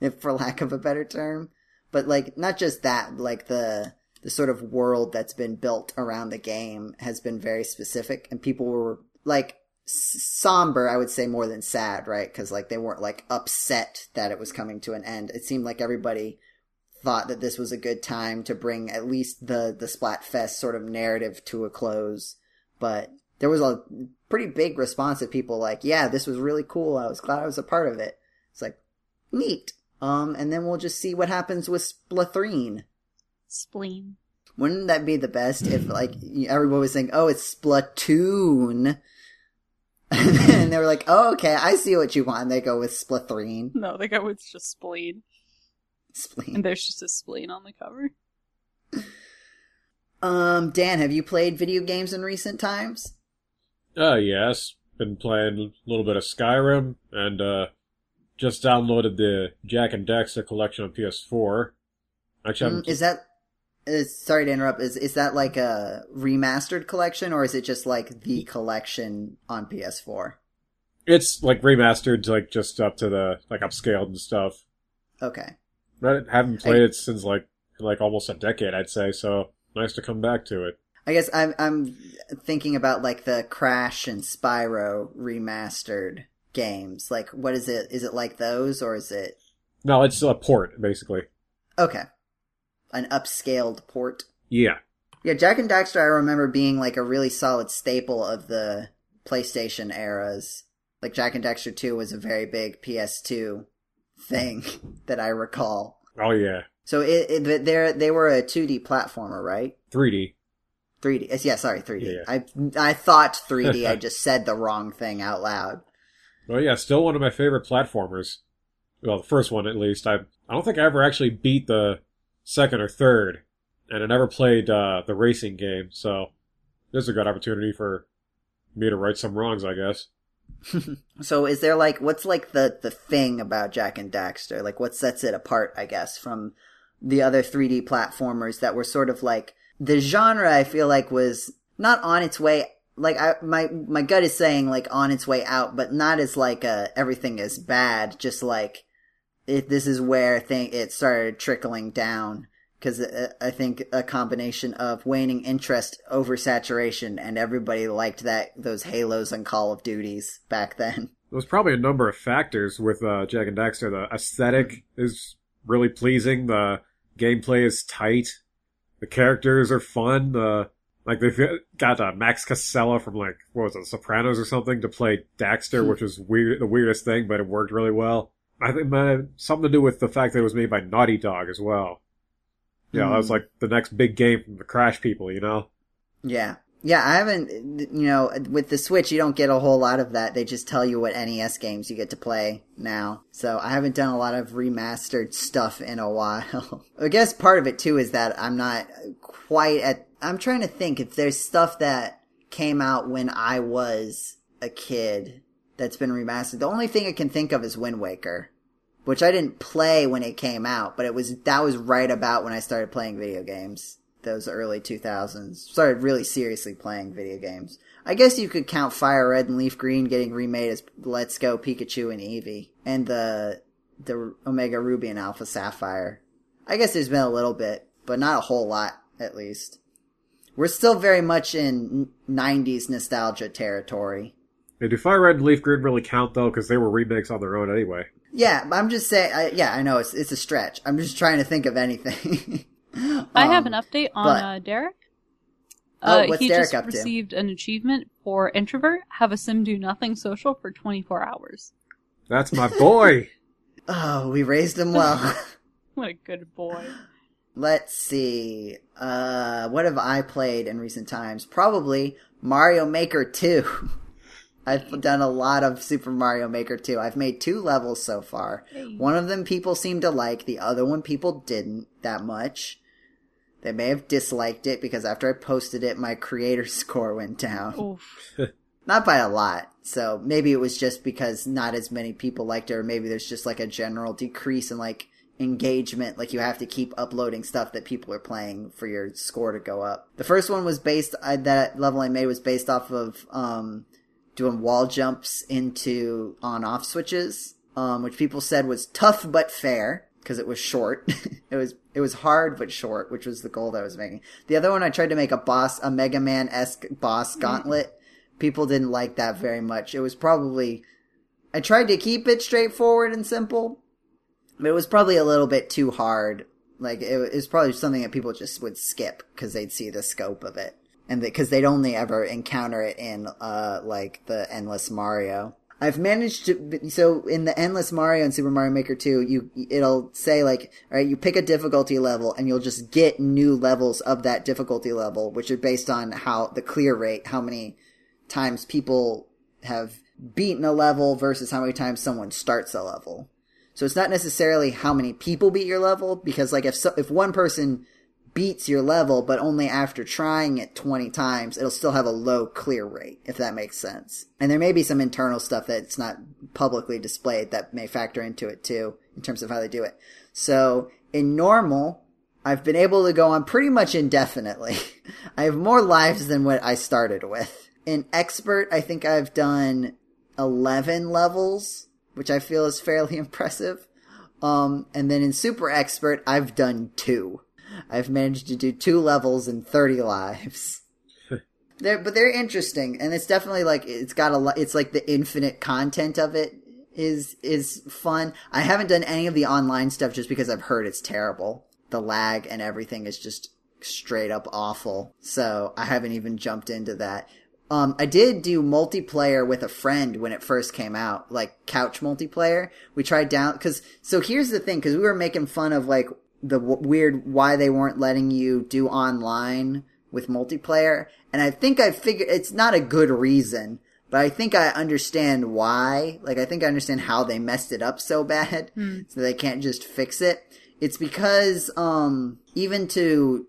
Speaker 1: if for lack of a better term. But like not just that, like the the sort of world that's been built around the game has been very specific and people were like somber, I would say more than sad, right? Cuz like they weren't like upset that it was coming to an end. It seemed like everybody thought that this was a good time to bring at least the the Splatfest sort of narrative to a close. But there was a pretty big response of people like, "Yeah, this was really cool. I was glad I was a part of it." It's like, neat. Um, and then we'll just see what happens with Splathreen.
Speaker 2: Spleen.
Speaker 1: Wouldn't that be the best if like everybody was saying, "Oh, it's Splatoon," and they were like, "Oh, okay, I see what you want." And they go with Splathreen,
Speaker 2: No, they go with just spleen.
Speaker 1: spleen.
Speaker 2: And there's just a spleen on the cover.
Speaker 1: Um, Dan, have you played video games in recent times?
Speaker 3: Uh, yes. Been playing a little bit of Skyrim and, uh, just downloaded the Jak and Daxter collection on PS4. Actually,
Speaker 1: Mm, Is that? Is, sorry to interrupt. Is is that like a remastered collection, or is it just like the collection on PS4?
Speaker 3: it's like remastered, like just up to the, like upscaled and stuff.
Speaker 1: Okay.
Speaker 3: I haven't played it since like, like almost a decade, I'd say, so nice to come back to it.
Speaker 1: I guess I'm I'm thinking about like the Crash and Spyro remastered games. Like, what is it? Is it like those, or is it
Speaker 3: No, it's a port, basically.
Speaker 1: okay? An upscaled port.
Speaker 3: Yeah.
Speaker 1: Yeah, Jak and Daxter. I remember being like a really solid staple of the PlayStation eras. Like Jak and Daxter Two was a very big PS2 thing that I recall.
Speaker 3: Oh yeah.
Speaker 1: So it, it they they were a 2D platformer, right?
Speaker 3: 3D.
Speaker 1: 3D. Yeah, sorry, 3D.
Speaker 3: Yeah.
Speaker 1: I I thought 3D. I just said the wrong thing out loud.
Speaker 3: Well, yeah, still one of my favorite platformers. Well, the first one at least. I I don't think I ever actually beat the second or third, and I never played uh, the racing game. So this is a good opportunity for me to right some wrongs, I guess.
Speaker 1: So is there like what's like the the thing about Jak and Daxter? Like what sets it apart, I guess, from the other 3D platformers that were sort of like the genre I feel like was not on its way like I my my gut is saying like on its way out, but not as like uh everything is bad, just like it this is where thing it started trickling down because I think a combination of waning interest, oversaturation, and everybody liked that those Halos and Call of Duties back then.
Speaker 3: There's probably a number of factors with uh, Jak and Daxter. The aesthetic is really pleasing. The gameplay is tight. The characters are fun. The like they've got uh, Max Casella from like what was it, Sopranos or something to play Daxter, which was weird, the weirdest thing, but it worked really well. I think it something to do with the fact that it was made by Naughty Dog as well. Yeah, that was
Speaker 1: Hmm.
Speaker 3: like the next big game from the Crash people, you know.
Speaker 1: Yeah. Yeah, I haven't, you know, with the Switch, you don't get a whole lot of that. They just tell you what NES games you get to play now. So I haven't done a lot of remastered stuff in a while. I guess part of it too is that I'm not quite at, I'm trying to think if there's stuff that came out when I was a kid that's been remastered. The only thing I can think of is Wind Waker, which I didn't play when it came out, but it was, that was right about when I started playing video games those early 2000s. Started really seriously playing video games. I guess you could count Fire Red and Leaf Green getting remade as Let's Go Pikachu and Eevee, and the the Omega Ruby and Alpha Sapphire. I guess there's been a little bit, but not a whole lot, at least. We're still very much in 90s nostalgia territory.
Speaker 3: Yeah, do Fire Red and Leaf Green really count though? Because they were remakes on their own anyway.
Speaker 1: Yeah, I'm just saying. I, yeah, I know it's it's a stretch. I'm just trying to think of anything.
Speaker 2: I have
Speaker 1: Um,
Speaker 2: an update on
Speaker 1: but-
Speaker 2: uh, Derek.
Speaker 1: Oh,
Speaker 2: Uh,
Speaker 1: what's
Speaker 2: he
Speaker 1: Derek
Speaker 2: just
Speaker 1: up to?
Speaker 2: received an achievement for introvert. Have a sim do nothing social for 24 hours.
Speaker 3: That's my boy.
Speaker 1: Oh, we raised him well.
Speaker 2: What a good boy.
Speaker 1: Let's see. Uh, what have I played in recent times? Probably Mario Maker 2. I've done a lot of Super Mario Maker 2. I've made two levels so far. One of them people seem to like, the other one people didn't that much. They may have disliked it because after I posted it, my creator score went down. Not by a lot. So maybe it was just because not as many people liked it, or maybe there's just like a general decrease in like engagement. Like you have to keep uploading stuff that people are playing for your score to go up. The first one was based, I, that level I made was based off of, um, doing wall jumps into on off switches, um, which people said was tough but fair because it was short. it was it was hard but short, which was the goal that I was making. The other one I tried to make a boss, a Mega Man esque boss gauntlet. People didn't like that very much. It was probably I tried to keep it straightforward and simple, but it was probably a little bit too hard. Like it, it was probably something that people just would skip because they'd see the scope of it and because they'd only ever encounter it in uh like the endless Mario. I've managed to so in the endless Mario and Super Mario Maker 2, you it'll say like, all right, you pick a difficulty level and you'll just get new levels of that difficulty level, which are based on how the clear rate, how many times people have beaten a level versus how many times someone starts a level. So it's not necessarily how many people beat your level because like if so, if one person beats your level, but only after trying it 20 times, it'll still have a low clear rate, if that makes sense. And there may be some internal stuff that's not publicly displayed that may factor into it too, in terms of how they do it. So, in normal, I've been able to go on pretty much indefinitely. I have more lives than what I started with. In expert, I think I've done 11 levels, which I feel is fairly impressive. Um, and then in super expert, I've done two. I've managed to do two levels in 30 lives. they're, but they're interesting, and it's definitely like, it's got a lot, it's like the infinite content of it is, is fun. I haven't done any of the online stuff just because I've heard it's terrible. The lag and everything is just straight up awful. So I haven't even jumped into that. Um, I did do multiplayer with a friend when it first came out, like couch multiplayer. We tried down, cause, so here's the thing, cause we were making fun of like the w- weird why they weren't letting you do online with multiplayer. And I think I figured it's not a good reason, but I think I understand why. Like, I think I understand how they messed it up so bad, so they can't just fix it. It's because, um, even to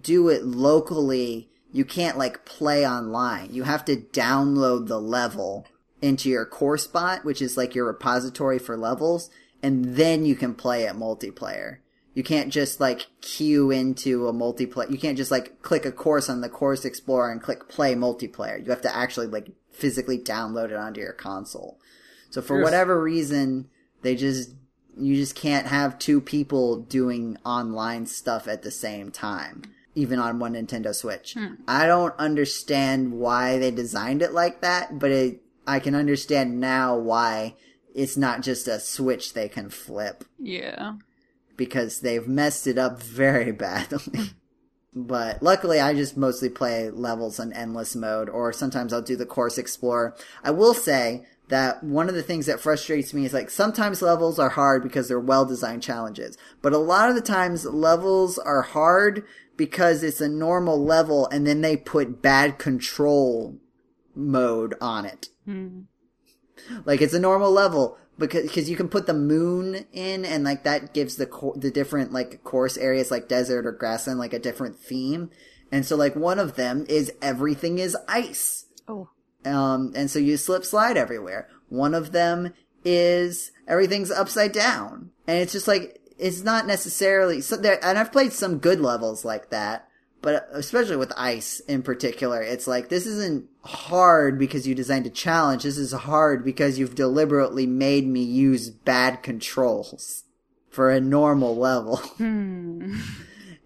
Speaker 1: do it locally, you can't like play online. You have to download the level into your Coursebot, which is like your repository for levels, and then you can play it multiplayer. You can't just like queue into a multiplayer. You can't just like click a course on the course explorer and click play multiplayer. You have to actually like physically download it onto your console. So for
Speaker 3: Yes.
Speaker 1: whatever reason, they just you just can't have two people doing online stuff at the same time, even on one Nintendo Switch. Hmm. I don't understand why they designed it like that, but it, I can understand now why it's not just a switch they can flip
Speaker 2: Yeah.
Speaker 1: Because they've messed it up very badly. but luckily, I just mostly play levels in endless mode, or sometimes I'll do the course explorer. I will say that one of the things that frustrates me is like sometimes levels are hard because they're well designed challenges, but a lot of the times levels are hard because it's a normal level and then they put bad control mode on it.
Speaker 2: Hmm.
Speaker 1: Like it's a normal level because because you can put the moon in and like that gives the co- the different like course areas like desert or grassland like a different theme. And so like one of them is everything is ice.
Speaker 2: Oh.
Speaker 1: Um and so you slip slide everywhere. One of them is everything's upside down. And it's just like it's not necessarily so there and I've played some good levels like that, but especially with ice in particular, it's like this isn't hard because you designed a challenge. This is hard because you've deliberately made me use bad controls for a normal level.
Speaker 2: Hmm.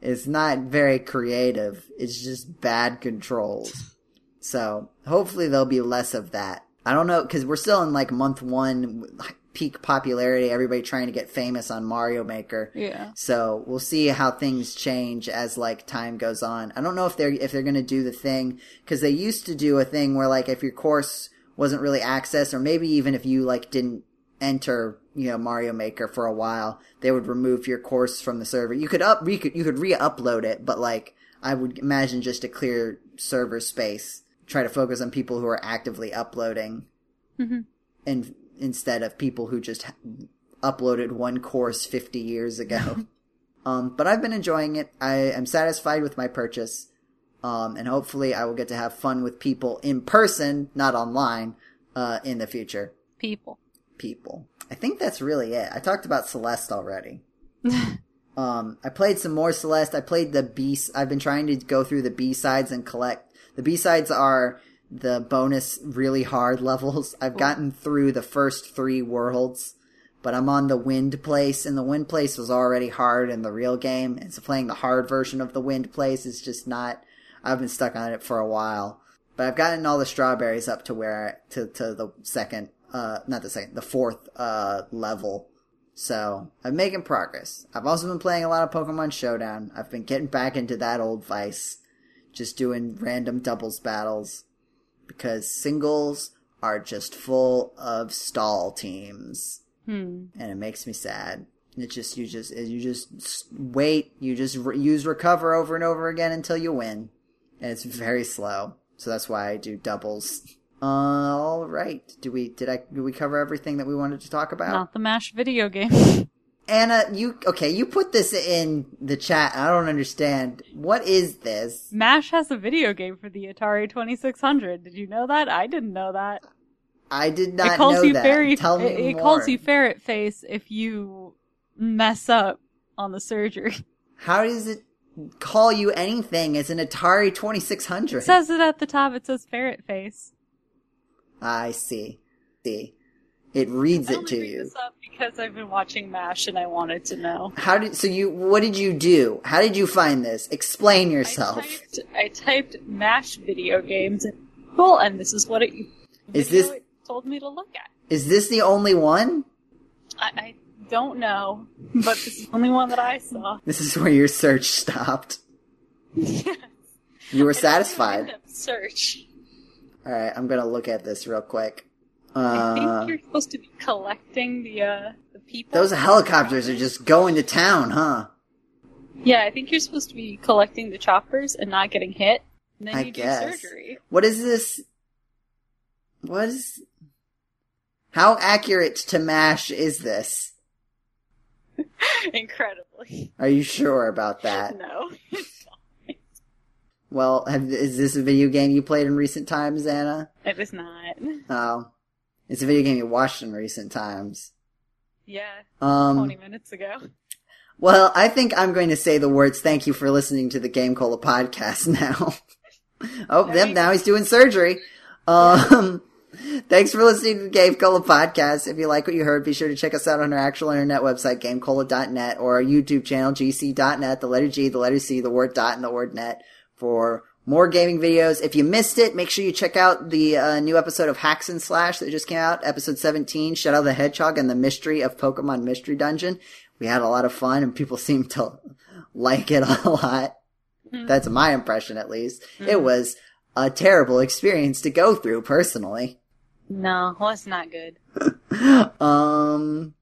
Speaker 1: It's not very creative. It's just bad controls. So hopefully there'll be less of that. I don't know because we're still in like month one, like, peak popularity. Everybody trying to get famous on Mario Maker.
Speaker 2: Yeah.
Speaker 1: So we'll see how things change as like time goes on. I don't know if they're if they're gonna do the thing because they used to do a thing where like if your course wasn't really accessed, or maybe even if you like didn't enter you know Mario Maker for a while, they would remove your course from the server. You could up you could you could re-upload it, but like I would imagine just to clear server space, try to focus on people who are actively uploading,
Speaker 2: Mhm.
Speaker 1: and instead of people who just uploaded one course 50 years ago. um, but I've been enjoying it. I am satisfied with my purchase. Um, and hopefully I will get to have fun with people in person, not online, uh, in the future.
Speaker 2: People.
Speaker 1: People. I think that's really it. I talked about Celeste already. um, I played some more Celeste. I played the B. I've been trying to go through the B sides and collect. The B sides are the bonus really hard levels. I've gotten through the first three worlds, but I'm on the wind place, and the wind place was already hard in the real game, and so playing the hard version of the wind place is just not. I've been stuck on it for a while, but I've gotten all the strawberries up to where to to the second, uh, not the second, the fourth uh level. So I'm making progress. I've also been playing a lot of Pokemon Showdown. I've been getting back into that old vice, just doing random doubles battles because singles are just full of stall teams
Speaker 2: Hmm.
Speaker 1: and it makes me sad. It just you just you just wait, you just re- use recover over and over again until you win, and it's very slow. So that's why I do doubles. Uh, all right. Do we did I did we cover everything that we wanted to talk about?
Speaker 2: Not the MASH video game.
Speaker 1: Anna, you okay? You put this in the chat. I don't understand. What is this?
Speaker 2: MASH has a video game for the Atari 2600. Did you know that? I didn't know that.
Speaker 1: I did not
Speaker 2: it calls
Speaker 1: know
Speaker 2: you
Speaker 1: that.
Speaker 2: fairy.
Speaker 1: Tell me
Speaker 2: it, it
Speaker 1: more.
Speaker 2: calls you ferret face if you mess up on the surgery.
Speaker 1: How does it call you anything as an Atari Twenty Six Hundred?
Speaker 2: It says it at the top. It says ferret face.
Speaker 1: I see. See, it reads
Speaker 2: I
Speaker 1: it to you.
Speaker 2: this up because I've been watching MASH and I wanted to know.
Speaker 1: How did so you? What did you do? How did you find this? Explain yourself.
Speaker 2: I typed, I typed MASH video games and Google, and this is what it.
Speaker 1: Is this-
Speaker 2: it told me to look at?
Speaker 1: Is this the only one?
Speaker 2: I, I don't know, but this is the only one that I saw.
Speaker 1: This is where your search stopped. You were satisfied.
Speaker 2: Search.
Speaker 1: All right, I'm gonna look at this real quick.
Speaker 2: I
Speaker 1: Uh,
Speaker 2: think you're supposed to be collecting the uh the people.
Speaker 1: those helicopters are just going to town, huh?
Speaker 2: Yeah, I think you're supposed to be collecting the choppers and not getting hit. And then
Speaker 1: I
Speaker 2: you
Speaker 1: guess.
Speaker 2: do surgery.
Speaker 1: What is this? What is? How accurate to Mash is this?
Speaker 2: Incredibly.
Speaker 1: Are you sure about that?
Speaker 2: No.
Speaker 1: Well, have, is this a video game you played in recent times, Anna?
Speaker 2: it was not.
Speaker 1: Oh, it's a video game you watched in recent times.
Speaker 2: Yeah,
Speaker 1: Um,
Speaker 2: 20 minutes ago.
Speaker 1: Well, I think I'm going to say the words thank you for listening to the GameCola podcast now. oh,
Speaker 2: you
Speaker 1: now he's doing surgery. Um, thanks for listening to the GameCola podcast. If you like what you heard, be sure to check us out on our actual internet website, gamecola.net, or our YouTube channel, gc.net, the letter G, the letter C, the word dot, and the word net for more gaming videos. If you missed it, make sure you check out the uh, new episode of Hacks and Slash that just came out, episode 17, Shadow the Hedgehog and the Mystery of Pokemon Mystery Dungeon. We had a lot of fun and people seem to like it a lot.
Speaker 2: Mhm.
Speaker 1: That's my impression at least. It
Speaker 2: Mhm.
Speaker 1: was a terrible experience to go through personally.
Speaker 2: No, well, it's not good.
Speaker 1: um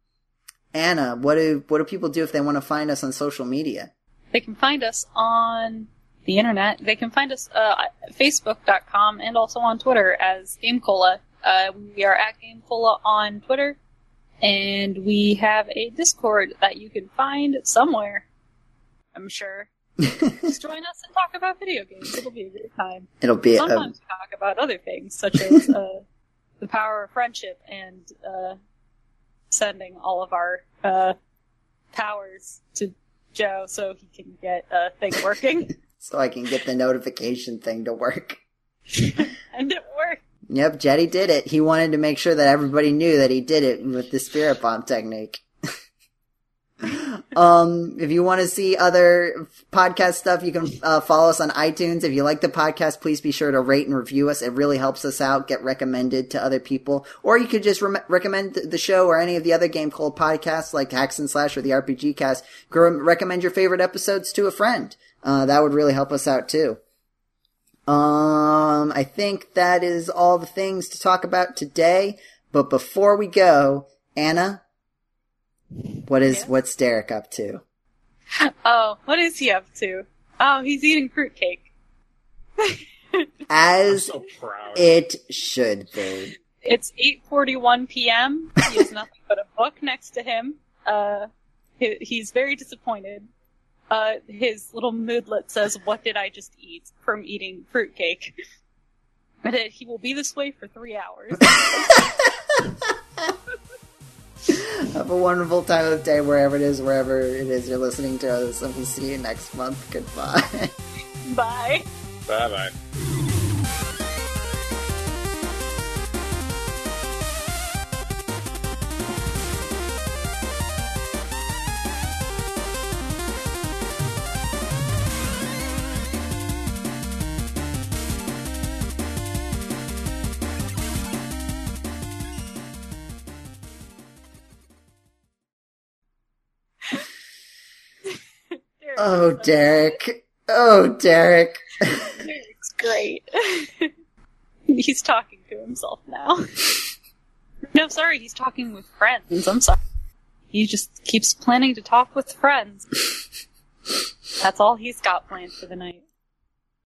Speaker 1: Anna, what do what do people do if they want to find us on social media?
Speaker 2: They can find us on the internet. They can find us uh, at facebook.com and also on Twitter as GameCola. Uh, we are at GameCola on Twitter, and we have a Discord that you can find somewhere. I'm sure. Just join us and talk about video games. It'll be a good time.
Speaker 1: It'll be a,
Speaker 2: Sometimes we talk about other things, such as uh, the power of friendship and uh, sending all of our uh, powers to Joe so he can get a thing working.
Speaker 1: so I can get the notification thing to work.
Speaker 2: and it worked.
Speaker 1: Yep, Jetty did it. He wanted to make sure that everybody knew that he did it with the spirit bomb technique. Um, if you want to see other podcast stuff, you can uh, follow us on iTunes. If you like the podcast, please be sure to rate and review us. It really helps us out, get recommended to other people. Or you could just re- recommend the show or any of the other GameCola podcasts like Hacks and Slash or the RPG Cast. Recommend your favorite episodes to a friend. Uh, that would really help us out too. Um, I think that is all the things to talk about today. But before we go, Anna, what is
Speaker 2: Yes?
Speaker 1: what's Derek up to?
Speaker 2: Oh, what is he up to? Oh, he's eating fruitcake.
Speaker 1: As
Speaker 3: so proud.
Speaker 1: it should be.
Speaker 2: It's 8:41 p.m. He has nothing but a book next to him. Uh, he, he's very disappointed. Uh, his little moodlet says, "What did I just eat from eating fruitcake?" And it, he will be this way for three hours.
Speaker 1: Have a wonderful time of day wherever it is, wherever it is you're listening to us, and we'll see you next month. Goodbye.
Speaker 2: Bye.
Speaker 3: Bye bye.
Speaker 1: Oh, Derek. Oh, Derek.
Speaker 2: Derek's great. he's talking to himself now. no, sorry, he's talking with friends. I'm sorry. He just keeps planning to talk with friends. That's all he's got planned for the night.